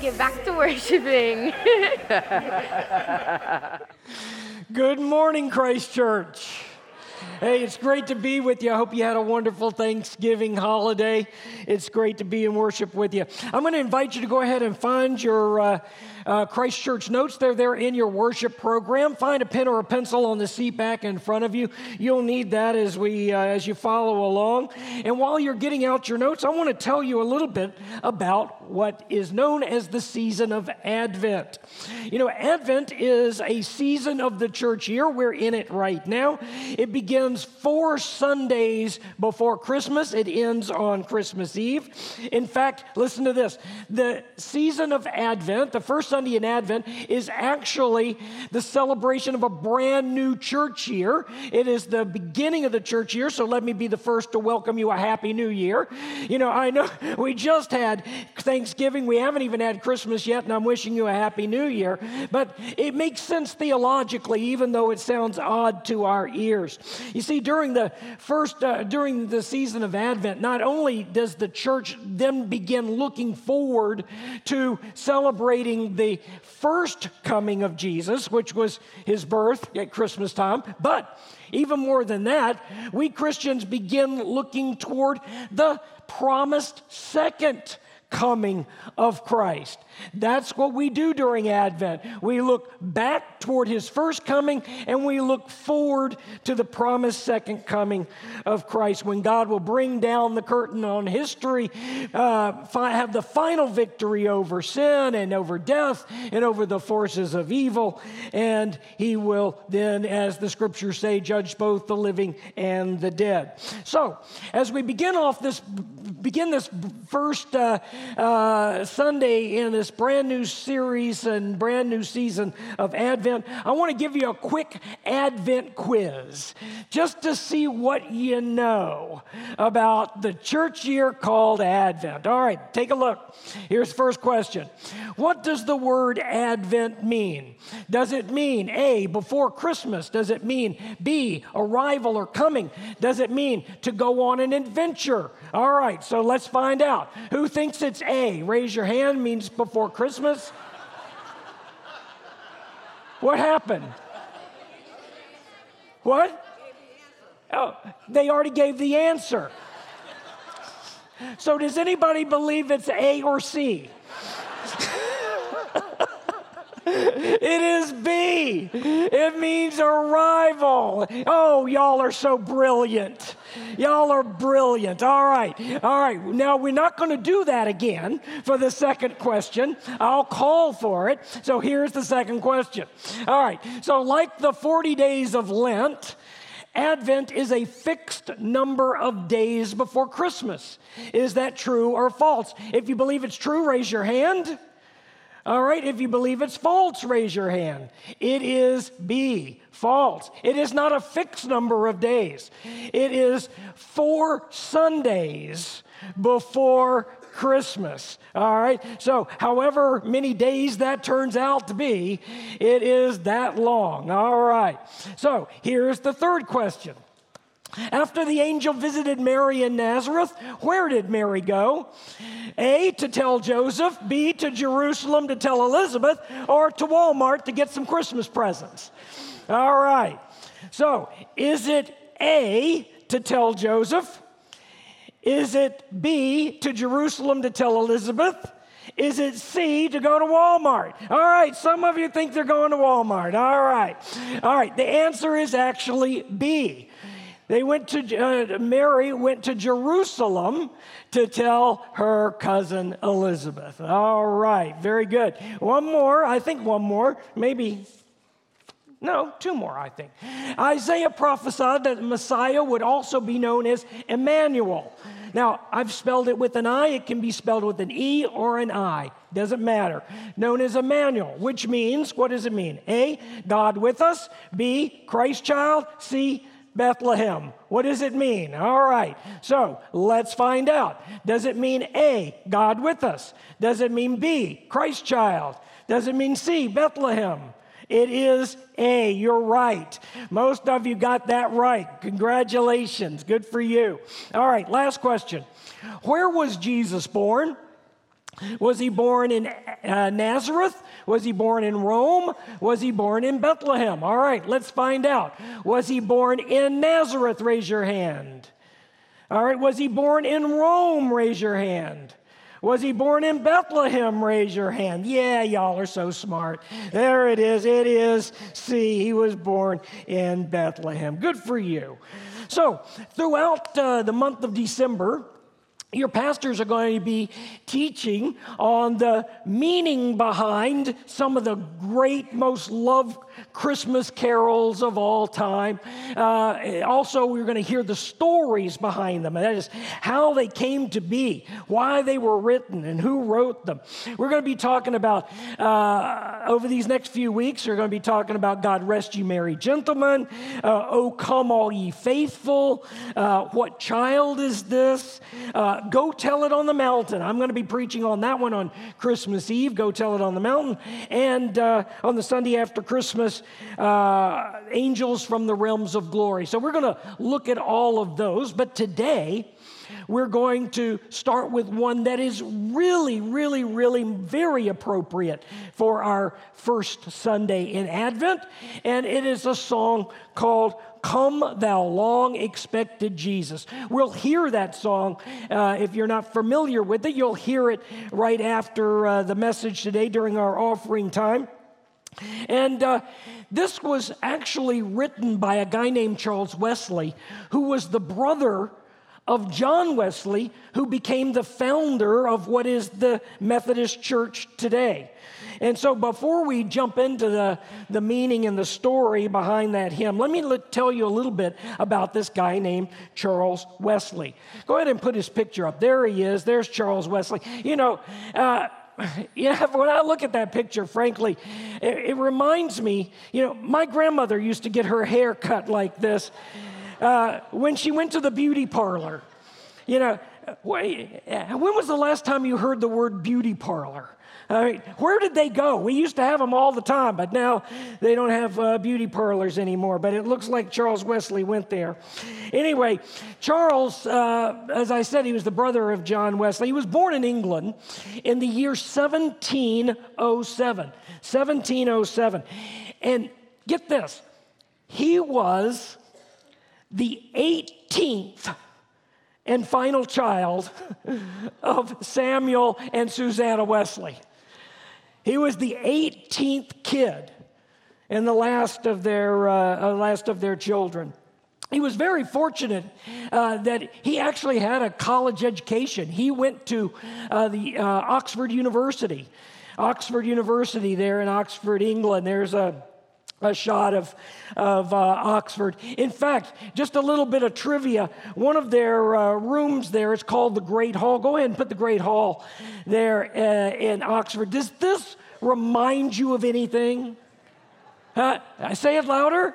get back to worshiping. Good morning, Christ Church. Hey, it's great to be with you. I hope you had a wonderful Thanksgiving holiday. It's great to be in worship with you. I'm going to invite you to go ahead and find your uh, uh, Christ Church notes. They're there in your worship program. Find a pen or a pencil on the seat back in front of you. You'll need that as we uh, as you follow along. And while you're getting out your notes, I want to tell you a little bit about what is known as the season of Advent. You know, Advent is a season of the church year. We're in it right now. It begins four Sundays before Christmas. It ends on Christmas Eve. In fact, listen to this: the season of Advent, the first Sunday in Advent is actually the celebration of a brand new church year. It is the beginning of the church year, so let me be the first to welcome you a happy new year. You know, I know we just had Thanksgiving, we haven't even had Christmas yet, and I'm wishing you a happy new year. But it makes sense theologically, even though it sounds odd to our ears. You see, during the first, uh, during the season of Advent, not only does the church then begin looking forward to celebrating the first coming of Jesus, which was his birth at Christmas time. But even more than that, we Christians begin looking toward the promised second coming of Christ. That's what we do during Advent. We look back toward his first coming and we look forward to the promised second coming of Christ when God will bring down the curtain on history, uh, have the final victory over sin and over death and over the forces of evil. And he will then, as the scriptures say, judge both the living and the dead. So, as we begin off this, begin this first uh, uh, Sunday in this brand new series and brand new season of Advent, I want to give you a quick Advent quiz just to see what you know about the church year called Advent. All right, take a look. Here's first question What does the word Advent mean? Does it mean A, before Christmas? Does it mean B, arrival or coming? Does it mean to go on an adventure? All right, so let's find out. Who thinks it's A? Raise your hand means before Christmas. What happened? What? Oh, they already gave the answer. So, does anybody believe it's A or C? it is B. It means arrival. Oh, y'all are so brilliant. Y'all are brilliant. All right. All right. Now, we're not going to do that again for the second question. I'll call for it. So, here's the second question. All right. So, like the 40 days of Lent, Advent is a fixed number of days before Christmas. Is that true or false? If you believe it's true, raise your hand. All right, if you believe it's false, raise your hand. It is B, false. It is not a fixed number of days, it is four Sundays before Christmas. All right, so however many days that turns out to be, it is that long. All right, so here's the third question. After the angel visited Mary in Nazareth, where did Mary go? A, to tell Joseph, B, to Jerusalem to tell Elizabeth, or to Walmart to get some Christmas presents. All right. So, is it A, to tell Joseph? Is it B, to Jerusalem to tell Elizabeth? Is it C, to go to Walmart? All right, some of you think they're going to Walmart. All right. All right, the answer is actually B. They went to, uh, Mary went to Jerusalem to tell her cousin Elizabeth. All right, very good. One more, I think one more, maybe. No, two more, I think. Isaiah prophesied that Messiah would also be known as Emmanuel. Now, I've spelled it with an I, it can be spelled with an E or an I. Doesn't matter. Known as Emmanuel, which means, what does it mean? A, God with us. B, Christ child. C, Bethlehem. What does it mean? All right, so let's find out. Does it mean A, God with us? Does it mean B, Christ child? Does it mean C, Bethlehem? It is A. You're right. Most of you got that right. Congratulations. Good for you. All right, last question. Where was Jesus born? Was he born in uh, Nazareth? Was he born in Rome? Was he born in Bethlehem? All right, let's find out. Was he born in Nazareth? Raise your hand. All right, was he born in Rome? Raise your hand. Was he born in Bethlehem? Raise your hand. Yeah, y'all are so smart. There it is. It is See, He was born in Bethlehem. Good for you. So, throughout uh, the month of December, your pastors are going to be teaching on the meaning behind some of the great, most loved Christmas carols of all time. Uh, also, we're going to hear the stories behind them, that is how they came to be, why they were written, and who wrote them. We're going to be talking about, uh, over these next few weeks, we're going to be talking about God Rest You Merry Gentlemen, uh, Oh Come All Ye Faithful, uh, What Child Is This? Uh, go Tell It on the Mountain. I'm going to be preaching on that one on Christmas Eve, Go Tell It on the Mountain, and uh, on the Sunday after Christmas, uh, angels from the realms of glory. So we're going to look at all of those. But today, we're going to start with one that is really, really, really very appropriate for our first Sunday in Advent. And it is a song called Come Thou Long Expected Jesus. We'll hear that song. Uh, if you're not familiar with it, you'll hear it right after uh, the message today during our offering time. And uh, this was actually written by a guy named Charles Wesley, who was the brother of John Wesley, who became the founder of what is the Methodist Church today. And so, before we jump into the, the meaning and the story behind that hymn, let me let, tell you a little bit about this guy named Charles Wesley. Go ahead and put his picture up. There he is. There's Charles Wesley. You know, uh, yeah, when I look at that picture, frankly, it, it, reminds me, you know, my grandmother used to get her hair cut like this uh, when she went to the beauty parlor. You know, when was the last time you heard the word beauty parlor? I mean, where did they go? We used to have them all the time, but now they don't have uh, beauty parlors anymore. But it looks like Charles Wesley went there. Anyway, Charles, uh, as I said, he was the brother of John Wesley. He was born in England in the year 1707. 1707. And get this, he was the 18th and final child of Samuel and Susanna Wesley. He was the 18th kid and the last of their, uh, uh, last of their children. He was very fortunate uh, that he actually had a college education. He went to uh, the uh, Oxford University, Oxford University there in Oxford, England. There's a a shot of, of uh, Oxford. In fact, just a little bit of trivia. One of their uh, rooms there is called the Great Hall. Go ahead and put the Great Hall there uh, in Oxford. Does this remind you of anything? I say it louder.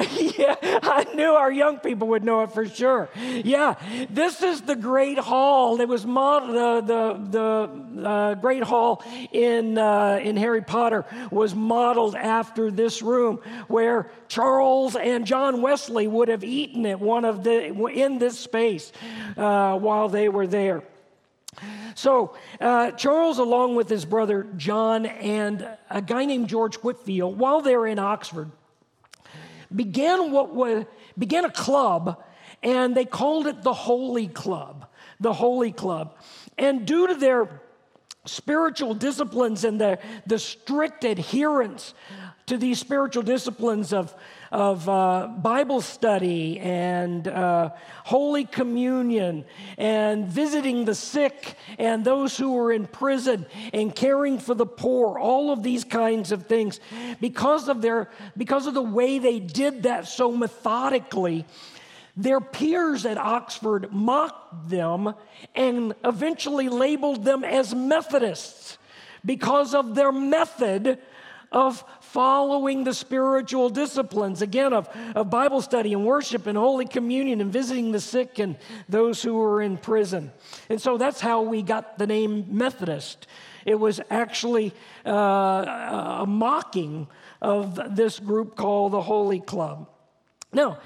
yeah, I knew our young people would know it for sure. Yeah, this is the Great Hall. It was modeled, uh, the, the uh, Great Hall in, uh, in Harry Potter was modeled after this room where Charles and John Wesley would have eaten at one of the, in this space uh, while they were there. So, uh, Charles, along with his brother John and a guy named George Whitefield, while they were in Oxford, began what was began a club, and they called it the Holy Club. The Holy Club, and due to their spiritual disciplines and the, the strict adherence to these spiritual disciplines of of uh, Bible study and uh, Holy Communion and visiting the sick and those who are in prison and caring for the poor, all of these kinds of things. Because of, their, because of the way they did that so methodically, their peers at Oxford mocked them and eventually labeled them as Methodists because of their method of following the spiritual disciplines, again, of, of Bible study and worship and Holy Communion and visiting the sick and those who were in prison. And so that's how we got the name Methodist. It was actually uh, a mocking of this group called the Holy Club. Now,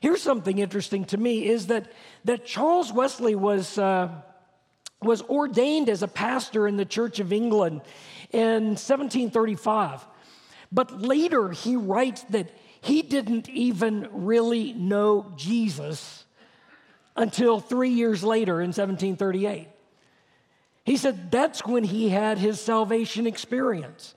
here's something interesting to me is that, that Charles Wesley was, uh, was ordained as a pastor in the Church of England in 1735. But later he writes that he didn't even really know Jesus until three years later in 1738. He said that's when he had his salvation experience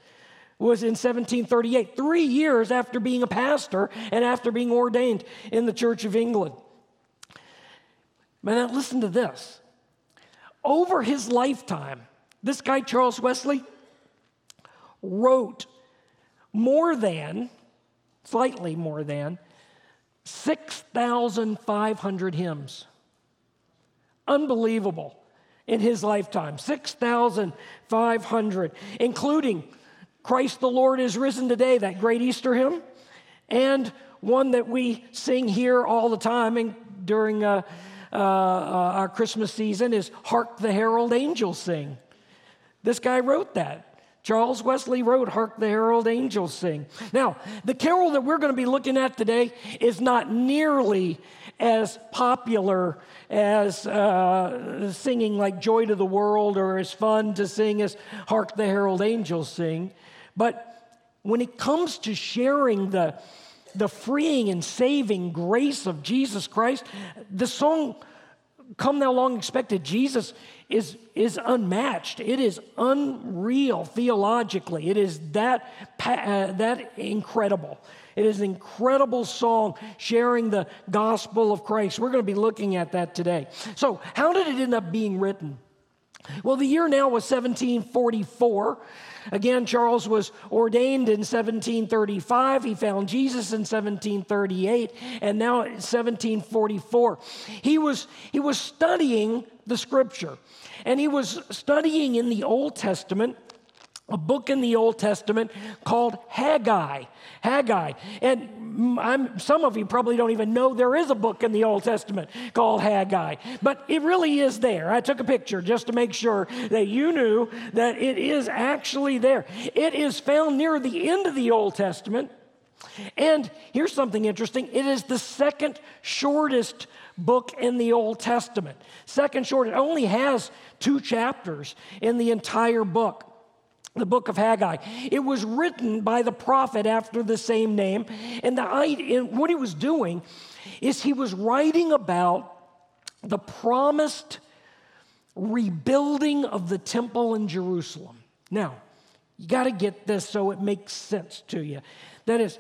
was in 1738, three years after being a pastor and after being ordained in the Church of England. But now listen to this. Over his lifetime, this guy, Charles Wesley, wrote more than, slightly more than, 6,500 hymns. Unbelievable in his lifetime. 6,500, including Christ the Lord is risen today, that great Easter hymn, and one that we sing here all the time and during uh, uh, uh, our Christmas season is Hark the Herald Angels Sing. This guy wrote that. Charles Wesley wrote Hark the Herald Angels Sing. Now, the carol that we're going to be looking at today is not nearly as popular as uh, singing like Joy to the World or as fun to sing as Hark the Herald Angels Sing. But when it comes to sharing the, the freeing and saving grace of Jesus Christ, the song Come Thou Long Expected Jesus is, is unmatched. It is unreal theologically. It is that, uh, that incredible. It is an incredible song sharing the gospel of Christ. We're going to be looking at that today. So, how did it end up being written? Well, the year now was 1744. Again, Charles was ordained in 1735. He found Jesus in 1738, and now 1744. He was, he was studying the scripture, and he was studying in the Old Testament a book in the Old Testament called Haggai. Haggai. And I'm, some of you probably don't even know there is a book in the Old Testament called Haggai, but it really is there. I took a picture just to make sure that you knew that it is actually there. It is found near the end of the Old Testament. And here's something interesting it is the second shortest book in the Old Testament. Second short, it only has two chapters in the entire book the book of Haggai. It was written by the prophet after the same name. And, the, and what he was doing is he was writing about the promised rebuilding of the temple in Jerusalem. Now, you got to get this so it makes sense to you. That is,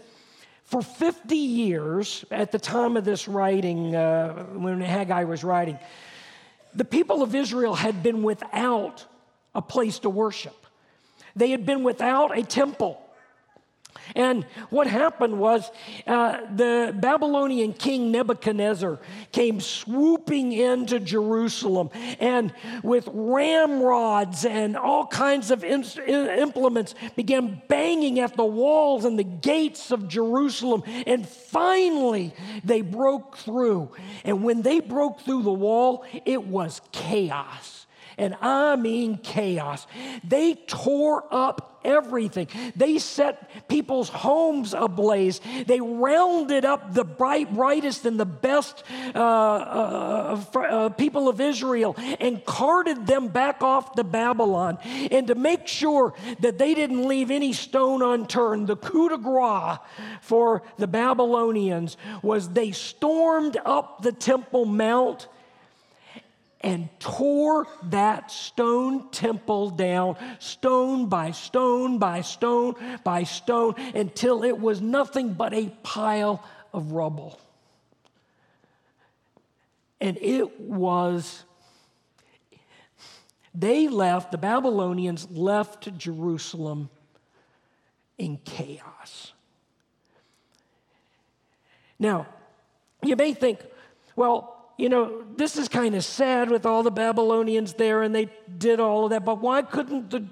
for 50 years at the time of this writing, uh, when Haggai was writing, the people of Israel had been without a place to worship. They had been without a temple. And what happened was uh, the Babylonian king Nebuchadnezzar came swooping into Jerusalem and with ramrods and all kinds of in- implements began banging at the walls and the gates of Jerusalem. And finally, they broke through. And when they broke through the wall, it was chaos and I mean chaos. They tore up everything. They set people's homes ablaze. They rounded up the bright, brightest and the best uh, uh, uh, people of Israel and carted them back off to Babylon. And to make sure that they didn't leave any stone unturned, the coup de grace for the Babylonians was they stormed up the Temple Mount and tore that stone temple down, stone by stone by stone by stone, until it was nothing but a pile of rubble. And it was, they left, the Babylonians left Jerusalem in chaos. Now, you may think, well, you know, this is kind of sad with all the Babylonians there and they did all of that, but why couldn't the,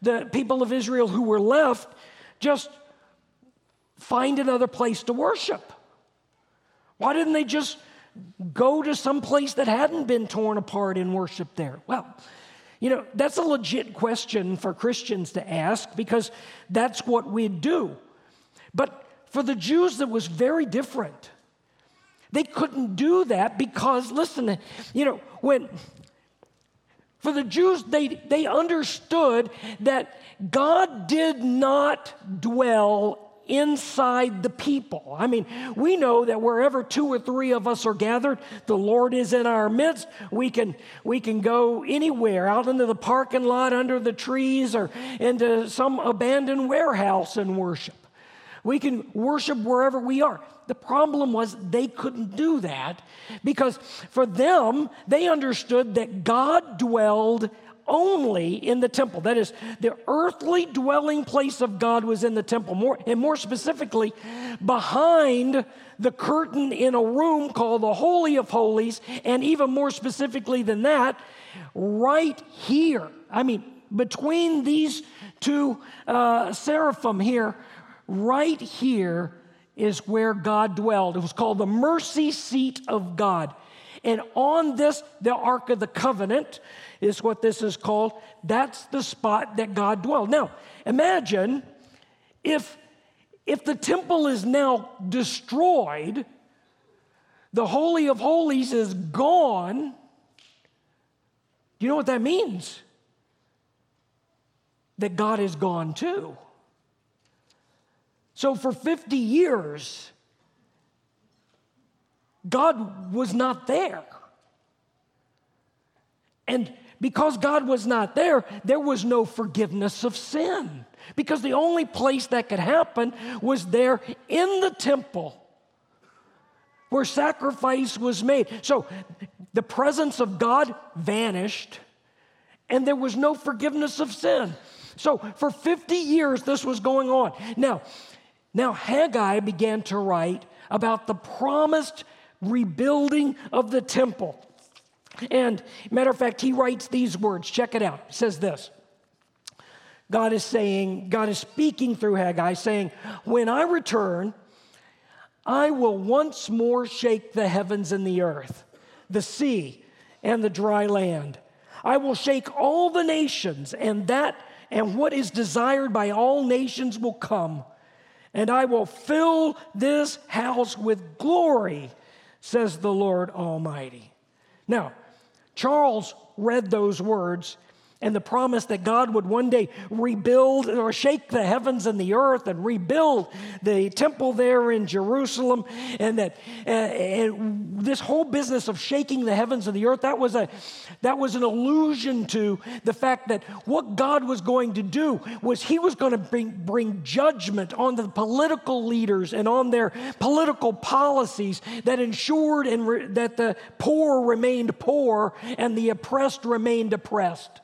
the people of Israel who were left just find another place to worship? Why didn't they just go to some place that hadn't been torn apart and worship there? Well, you know, that's a legit question for Christians to ask because that's what we'd do. But for the Jews, that was very different. They couldn't do that because, listen, you know, when For the Jews, they, they understood that God did not dwell inside the people. I mean, we know that wherever two or three of us are gathered, the Lord is in our midst. We can we can go anywhere, out into the parking lot, under the trees, or into some abandoned warehouse and worship. We can worship wherever we are. The problem was they couldn't do that because for them, they understood that God dwelled only in the temple. That is, the earthly dwelling place of God was in the temple. More, and more specifically, behind the curtain in a room called the Holy of Holies, and even more specifically than that, right here. I mean, between these two uh, seraphim here, right here is where God dwelled. It was called the mercy seat of God. And on this, the Ark of the Covenant, is what this is called. That's the spot that God dwelled. Now, imagine if, if the temple is now destroyed, the Holy of Holies is gone. Do you know what that means? That God is gone too. So for 50 years, God was not there. And because God was not there, there was no forgiveness of sin. Because the only place that could happen was there in the temple where sacrifice was made. So the presence of God vanished and there was no forgiveness of sin. So for 50 years this was going on. Now, now Haggai began to write about the promised rebuilding of the temple. And matter of fact, he writes these words. Check it out. He says this. God is saying, God is speaking through Haggai, saying, When I return, I will once more shake the heavens and the earth, the sea and the dry land. I will shake all the nations, and that and what is desired by all nations will come. And I will fill this house with glory, says the Lord Almighty. Now, Charles read those words and the promise that God would one day rebuild or shake the heavens and the earth and rebuild the temple there in Jerusalem, and that uh, and this whole business of shaking the heavens and the earth that was a that was an allusion to the fact that what God was going to do was He was going to bring bring judgment on the political leaders and on their political policies that ensured and re- that the poor remained poor and the oppressed remained oppressed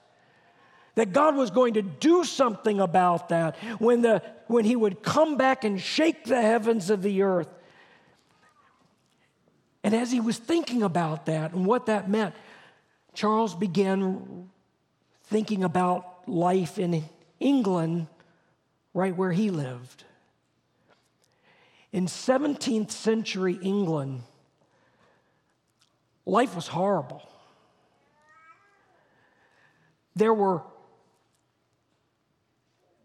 that God was going to do something about that when, the, when He would come back and shake the heavens of the earth. And as he was thinking about that and what that meant, Charles began thinking about life in England, right where he lived. In 17th century England, life was horrible. There were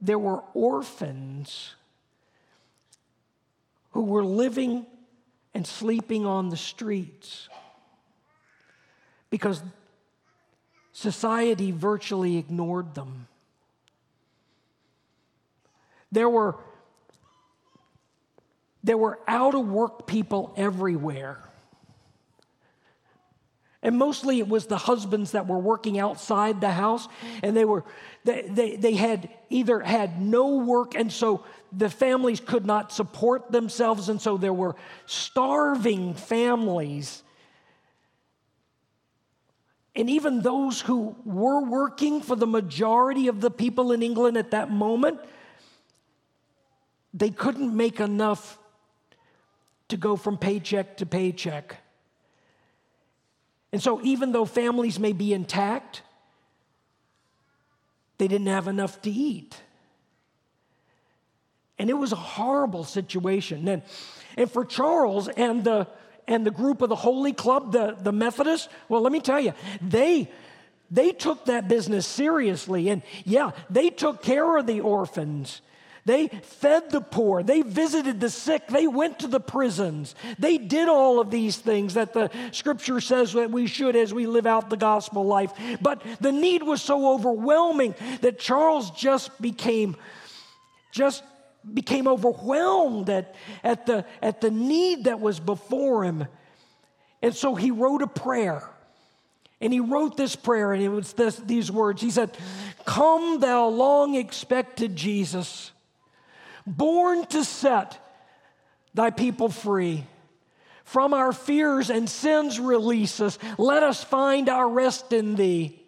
there were orphans who were living and sleeping on the streets because society virtually ignored them. There were, there were out of work people everywhere. And mostly it was the husbands that were working outside the house, and they were they, they, they had either had no work, and so the families could not support themselves, and so there were starving families. And even those who were working for the majority of the people in England at that moment, they couldn't make enough to go from paycheck to paycheck. And so, even though families may be intact, they didn't have enough to eat. And it was a horrible situation. And, and for Charles and the, and the group of the Holy Club, the, the Methodists, well, let me tell you, they, they took that business seriously. And yeah, they took care of the orphans. They fed the poor. They visited the sick. They went to the prisons. They did all of these things that the scripture says that we should as we live out the gospel life. But the need was so overwhelming that Charles just became just became overwhelmed at, at, the, at the need that was before him. And so he wrote a prayer. And he wrote this prayer, and it was this, these words. He said, Come, thou long expected Jesus born to set thy people free. From our fears and sins, release us. Let us find our rest in thee.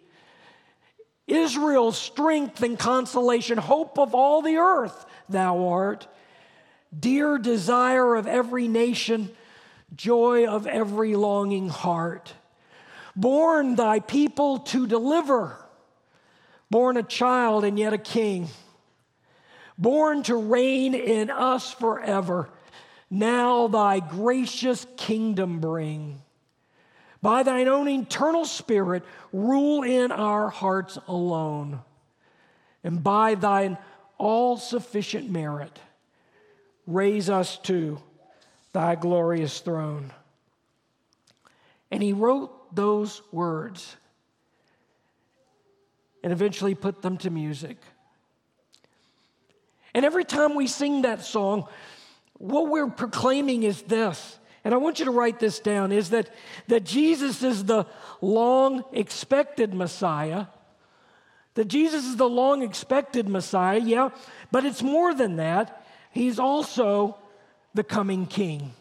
Israel's strength and consolation, hope of all the earth, thou art. Dear desire of every nation, joy of every longing heart. Born thy people to deliver, born a child and yet a king born to reign in us forever. Now thy gracious kingdom bring. By thine own eternal spirit, rule in our hearts alone. And by thine all sufficient merit, raise us to thy glorious throne. And he wrote those words and eventually put them to music. And every time we sing that song, what we're proclaiming is this. And I want you to write this down is that, that Jesus is the long expected Messiah. That Jesus is the long expected Messiah, yeah, but it's more than that. He's also the coming King.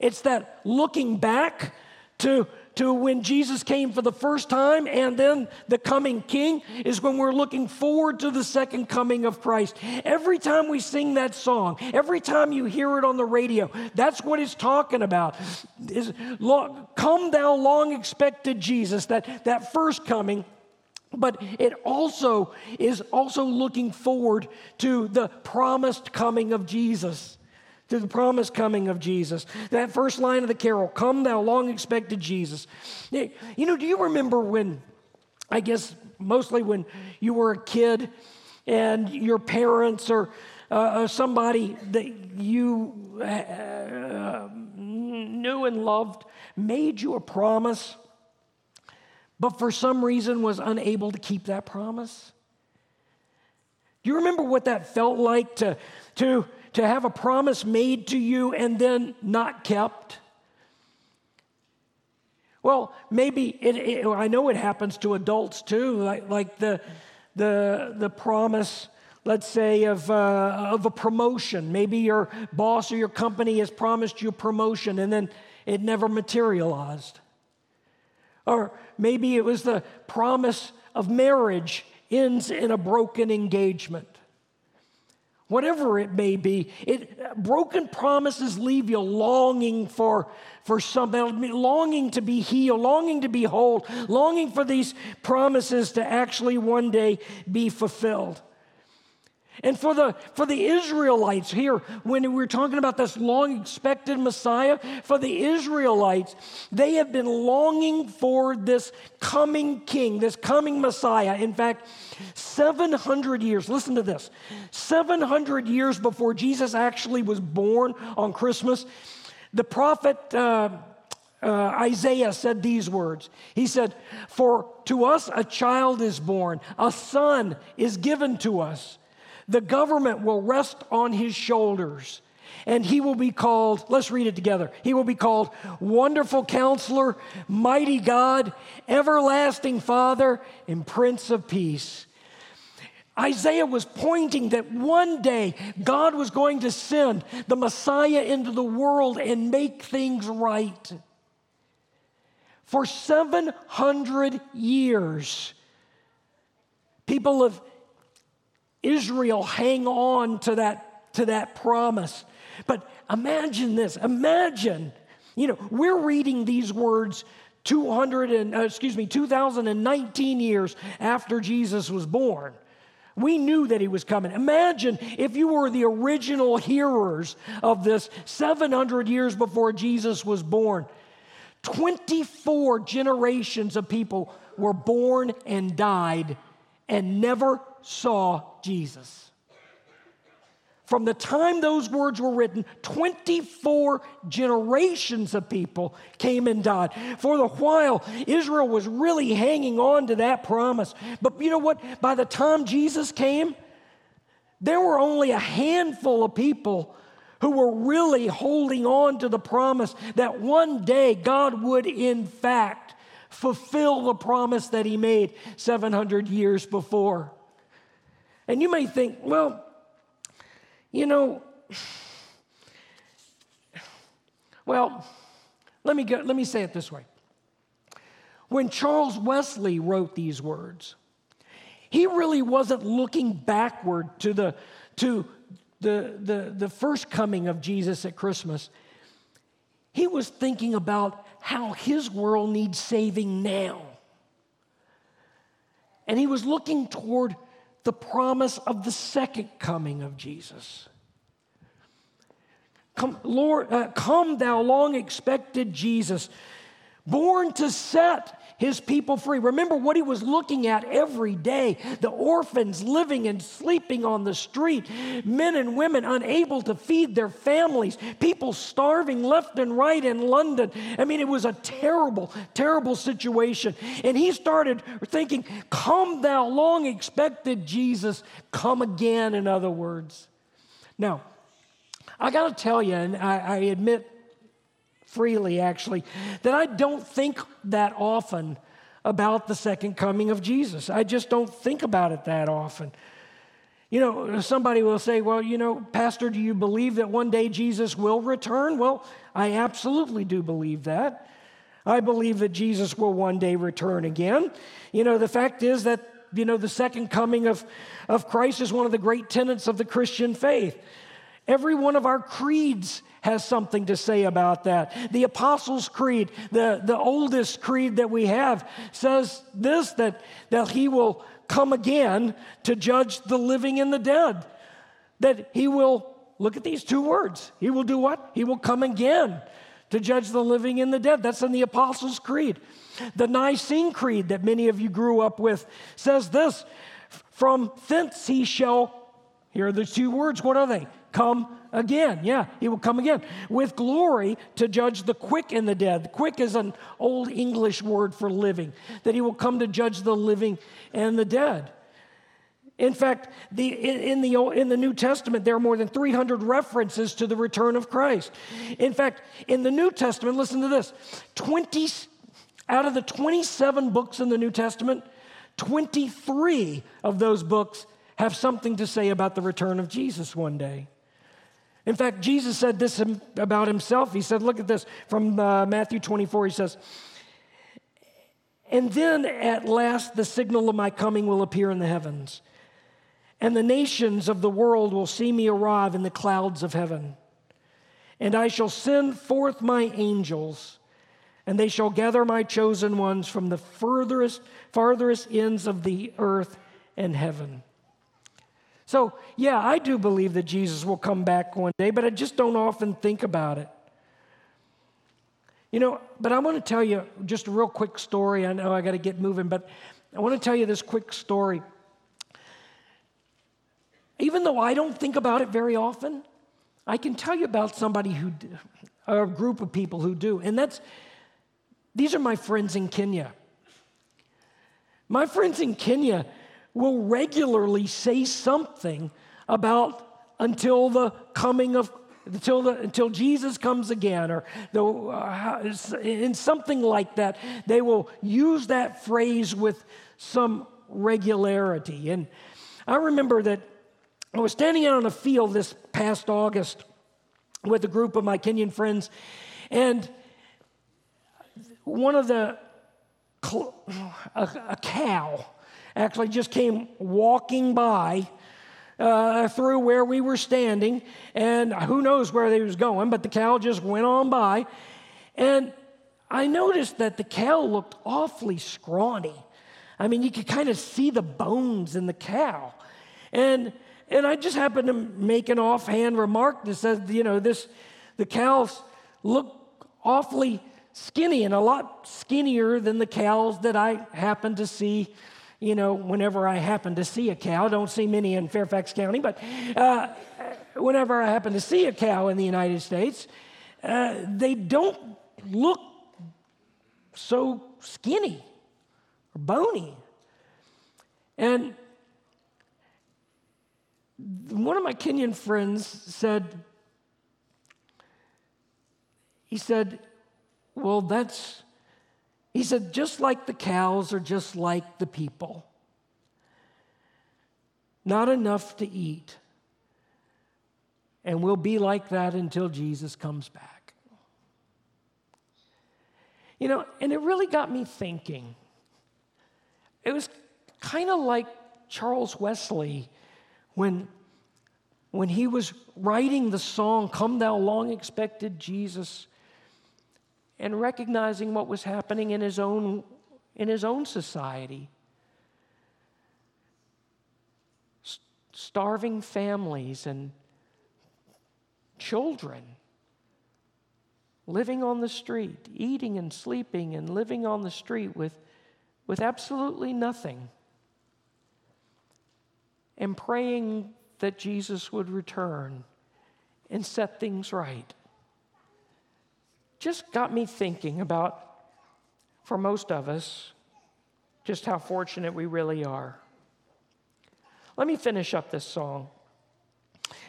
It's that looking back to to when Jesus came for the first time and then the coming king is when we're looking forward to the second coming of Christ. Every time we sing that song, every time you hear it on the radio, that's what it's talking about. Is come thou long expected Jesus, that, that first coming but it also is also looking forward to the promised coming of Jesus to the promised coming of Jesus. That first line of the carol, Come, thou long expected Jesus. You know, do you remember when, I guess mostly when you were a kid and your parents or uh, somebody that you uh, knew and loved made you a promise, but for some reason was unable to keep that promise? Do you remember what that felt like to, to to have a promise made to you and then not kept? Well, maybe it, it, I know it happens to adults too, like, like the, the, the promise, let's say, of, uh, of a promotion. Maybe your boss or your company has promised you a promotion and then it never materialized. Or maybe it was the promise of marriage ends in a broken engagement whatever it may be. It, broken promises leave you longing for, for something, longing to be healed, longing to be whole, longing for these promises to actually one day be fulfilled. And for the, for the Israelites here, when we're talking about this long expected Messiah, for the Israelites, they have been longing for this coming king, this coming Messiah. In fact, 700 years, listen to this 700 years before Jesus actually was born on Christmas, the prophet. Uh, uh, Isaiah said these words. He said, For to us a child is born, a son is given to us the government will rest on his shoulders. And he will be called, let's read it together. He will be called Wonderful Counselor, Mighty God, Everlasting Father, and Prince of Peace. Isaiah was pointing that one day God was going to send the Messiah into the world and make things right. For 700 years, people have Israel hang on to that, to that promise. But imagine this imagine, you know, we're reading these words 200 and, uh, excuse me, 2019 years after Jesus was born. We knew that he was coming. Imagine if you were the original hearers of this 700 years before Jesus was born. 24 generations of people were born and died and never saw Jesus. from the time those words were written, 24 generations of people came and died. For the while, Israel was really hanging on to that promise. But you know what? By the time Jesus came, there were only a handful of people who were really holding on to the promise that one day God would, in fact, fulfill the promise that He made 700 years before. And you may think, well, you know, well, let me, go, let me say it this way. When Charles Wesley wrote these words, he really wasn't looking backward to the, to the, the, the first coming of Jesus at Christmas. He was thinking about how his world needs saving now. And he was looking toward the promise of the second coming of Jesus. Come, Lord, uh, come, thou long expected Jesus, born to set his people free. Remember what he was looking at every day the orphans living and sleeping on the street, men and women unable to feed their families, people starving left and right in London. I mean, it was a terrible, terrible situation. And he started thinking, Come, thou long expected Jesus, come again, in other words. Now, I got to tell you, and I, I admit freely actually, that I don't think that often about the second coming of Jesus. I just don't think about it that often. You know, somebody will say, Well, you know, Pastor, do you believe that one day Jesus will return? Well, I absolutely do believe that. I believe that Jesus will one day return again. You know, the fact is that, you know, the second coming of, of Christ is one of the great tenets of the Christian faith. Every one of our creeds has something to say about that. The Apostles' Creed, the, the oldest creed that we have, says this that, that he will come again to judge the living and the dead. That he will, look at these two words, he will do what? He will come again to judge the living and the dead. That's in the Apostles' Creed. The Nicene Creed that many of you grew up with says this From thence he shall, here are the two words, what are they? Come again. Yeah, he will come again with glory to judge the quick and the dead. Quick is an old English word for living, that he will come to judge the living and the dead. In fact, the, in, the, in the New Testament, there are more than 300 references to the return of Christ. In fact, in the New Testament, listen to this 20, out of the 27 books in the New Testament, 23 of those books have something to say about the return of Jesus one day. In fact, Jesus said this about himself. He said, Look at this from uh, Matthew 24. He says, And then at last the signal of my coming will appear in the heavens, and the nations of the world will see me arrive in the clouds of heaven. And I shall send forth my angels, and they shall gather my chosen ones from the furthest, farthest ends of the earth and heaven. So, yeah, I do believe that Jesus will come back one day, but I just don't often think about it. You know, but I want to tell you just a real quick story. I know I got to get moving, but I want to tell you this quick story. Even though I don't think about it very often, I can tell you about somebody who, a group of people who do. And that's, these are my friends in Kenya. My friends in Kenya will regularly say something about until the coming of until, the, until Jesus comes again, or the, uh, in something like that, they will use that phrase with some regularity. And I remember that I was standing out on a field this past August with a group of my Kenyan friends, and one of the a, a cow actually just came walking by uh, through where we were standing, and who knows where they was going, but the cow just went on by. And I noticed that the cow looked awfully scrawny. I mean, you could kind of see the bones in the cow. And, and I just happened to make an offhand remark that says, you know, this, the cows look awfully skinny and a lot skinnier than the cows that I happened to see you know, whenever I happen to see a cow. Don't see many in Fairfax County, but uh, whenever I happen to see a cow in the United States, uh, they don't look so skinny or bony. And one of my Kenyan friends said, he said, well, that's, he said, just like the cows are just like the people. Not enough to eat. And we'll be like that until Jesus comes back. You know, and it really got me thinking. It was kind of like Charles Wesley when, when he was writing the song, Come Thou Long Expected Jesus, and recognizing what was happening in his own, in his own society. starving families and children living on the street, eating and sleeping and living on the street with, with absolutely nothing, and praying that Jesus would return and set things right. Just got me thinking about, for most of us, just how fortunate we really are. Let me finish up this song.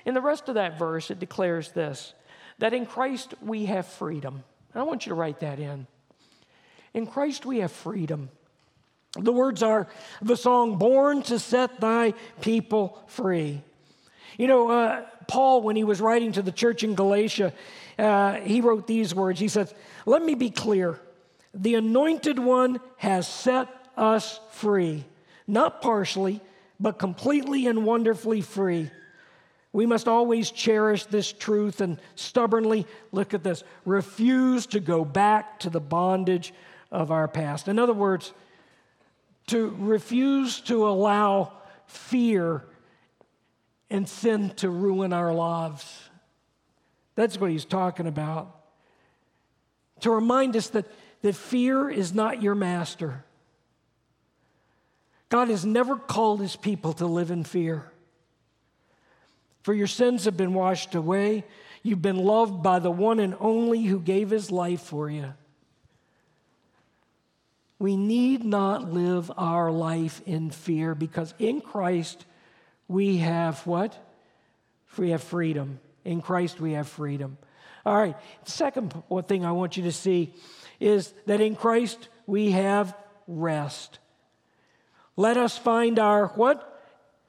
In the rest of that verse, it declares this that in Christ we have freedom. I want you to write that in. In Christ we have freedom. The words are the song, Born to Set Thy People Free. You know, uh, Paul, when he was writing to the church in Galatia, uh, he wrote these words. He says, Let me be clear. The anointed one has set us free, not partially, but completely and wonderfully free. We must always cherish this truth and stubbornly, look at this, refuse to go back to the bondage of our past. In other words, to refuse to allow fear and sin to ruin our lives. That's what he's talking about. To remind us that, that fear is not your master. God has never called his people to live in fear. For your sins have been washed away. You've been loved by the one and only who gave his life for you. We need not live our life in fear because in Christ we have what? We have freedom. In Christ we have freedom. All right, the second thing I want you to see is that in Christ we have rest. Let us find our what?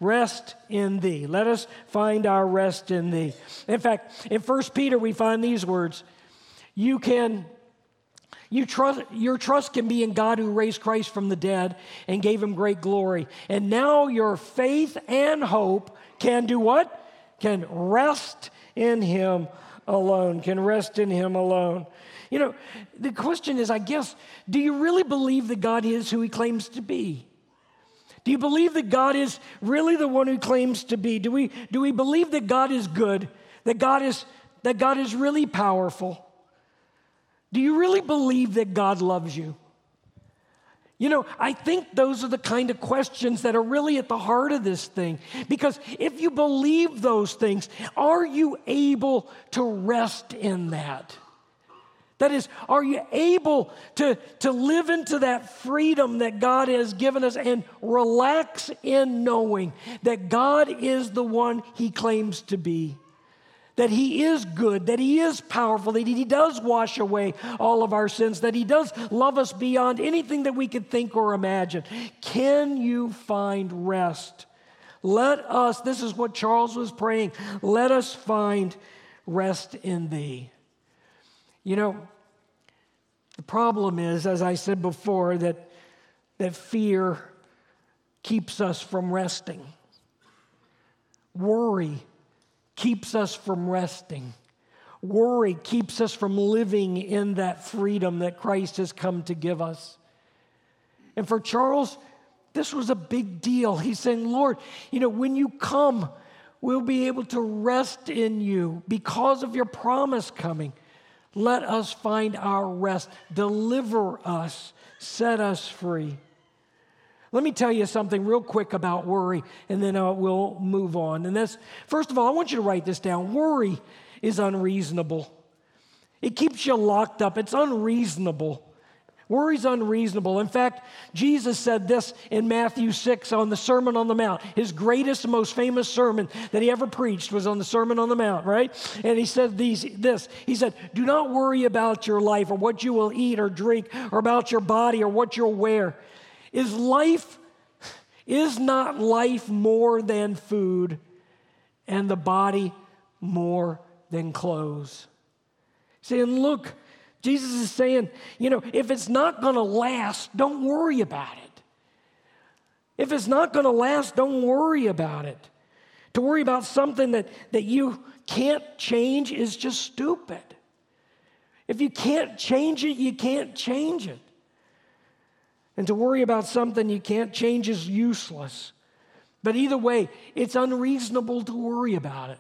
Rest in thee. Let us find our rest in thee. In fact, in 1 Peter, we find these words You can. You trust, your trust can be in God who raised Christ from the dead and gave him great glory. And now your faith and hope can do what? Can rest in him alone, can rest in him alone. You know, the question is, I guess, do you really believe that God is who he claims to be? Do you believe that God is really the one who claims to be? Do we, do we believe that God is good? That God is, that God is really powerful? Do you really believe that God loves you? You know, I think those are the kind of questions that are really at the heart of this thing. Because if you believe those things, are you able to rest in that? That is, are you able to, to live into that freedom that God has given us and relax in knowing that God is the one He claims to be? That He is good, that He is powerful, that He does wash away all of our sins, that He does love us beyond anything that we could think or imagine. Can you find rest? Let us, this is what Charles was praying, let us find rest in Thee. You know, the problem is, as I said before, that, that fear keeps us from resting. Worry keeps us from resting. Worry keeps us from living in that freedom that Christ has come to give us. And for Charles, this was a big deal. He's saying, Lord, you know, when you come, we'll be able to rest in you because of your promise coming. Let us find our rest. Deliver us. Set us free. Let me tell you something real quick about worry, and then uh, we'll move on. And this, first of all, I want you to write this down. Worry is unreasonable. It keeps you locked up. It's unreasonable. Worry's unreasonable. In fact, Jesus said this in Matthew 6 on the Sermon on the Mount. His greatest, most famous sermon that he ever preached was on the Sermon on the Mount, right? And he said these, this He said, Do not worry about your life or what you will eat or drink or about your body or what you'll wear. Is life, is not life more than food and the body more than clothes? Saying, look, Jesus is saying, you know, if it's not going to last, don't worry about it. If it's not going to last, don't worry about it. To worry about something that, that you can't change is just stupid. If you can't change it, you can't change it. And to worry about something you can't change is useless. But either way, it's unreasonable to worry about it.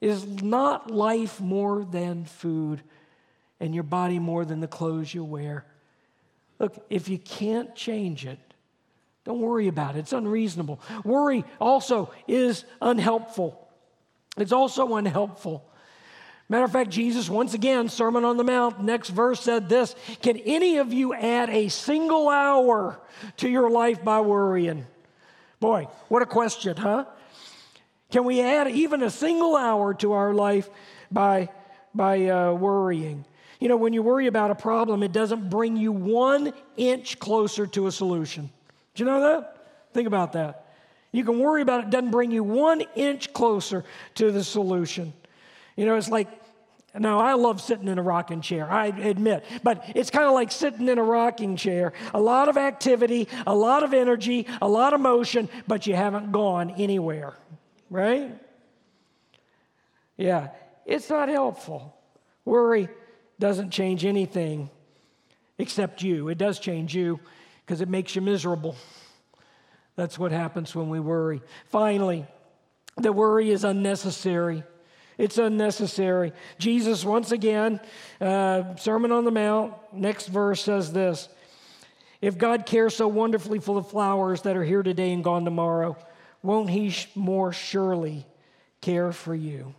Is not life more than food and your body more than the clothes you wear? Look, if you can't change it, don't worry about it. It's unreasonable. Worry also is unhelpful. It's also unhelpful. Matter of fact, Jesus, once again, Sermon on the Mount, next verse said this Can any of you add a single hour to your life by worrying? Boy, what a question, huh? Can we add even a single hour to our life by, by uh, worrying? You know, when you worry about a problem, it doesn't bring you one inch closer to a solution. Do you know that? Think about that. You can worry about it, it doesn't bring you one inch closer to the solution. You know, it's like, now I love sitting in a rocking chair, I admit, but it's kind of like sitting in a rocking chair. A lot of activity, a lot of energy, a lot of motion, but you haven't gone anywhere, right? Yeah, it's not helpful. Worry doesn't change anything except you. It does change you because it makes you miserable. That's what happens when we worry. Finally, the worry is unnecessary. It's unnecessary. Jesus, once again, uh, Sermon on the Mount, next verse says this If God cares so wonderfully for the flowers that are here today and gone tomorrow, won't He more surely care for you?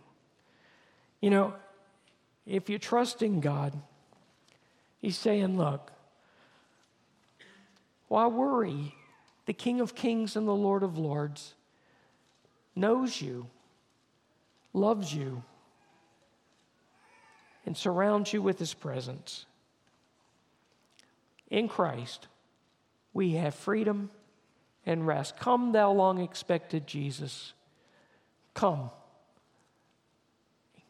You know, if you trust in God, He's saying, Look, why worry? The King of Kings and the Lord of Lords knows you loves you, and surrounds you with his presence. In Christ, we have freedom and rest. Come, thou long expected Jesus. Come.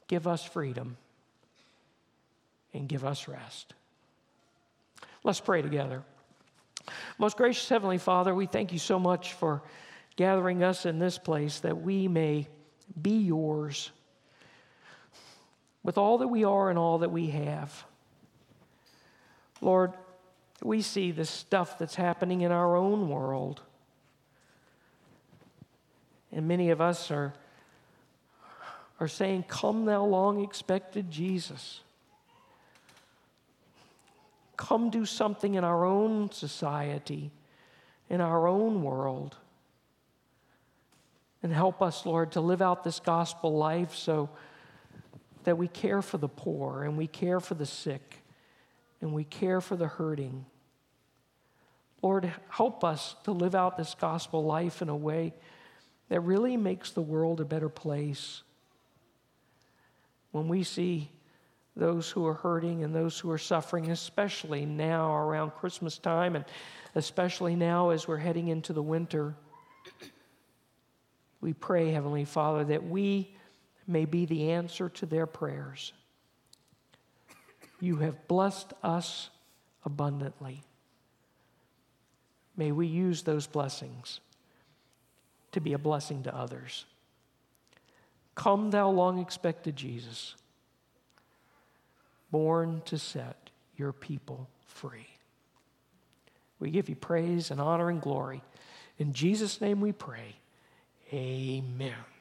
Give us freedom and give us rest. Let's pray together. Most gracious Heavenly Father, we thank you so much for gathering us in this place that we may be yours with all that we are and all that we have. Lord, we see the stuff that's happening in our own world. And many of us are, are saying, Come, thou long expected Jesus. Come do something in our own society, in our own world. And help us, Lord, to live out this gospel life so that we care for the poor and we care for the sick and we care for the hurting. Lord, help us to live out this gospel life in a way that really makes the world a better place. When we see those who are hurting and those who are suffering, especially now around Christmas time and especially now as we're heading into the winter. We pray, Heavenly Father, that we may be the answer to their prayers. You have blessed us abundantly. May we use those blessings to be a blessing to others. Come, thou long expected Jesus, born to set your people free. We give you praise and honor and glory. In Jesus' name we pray. Amen.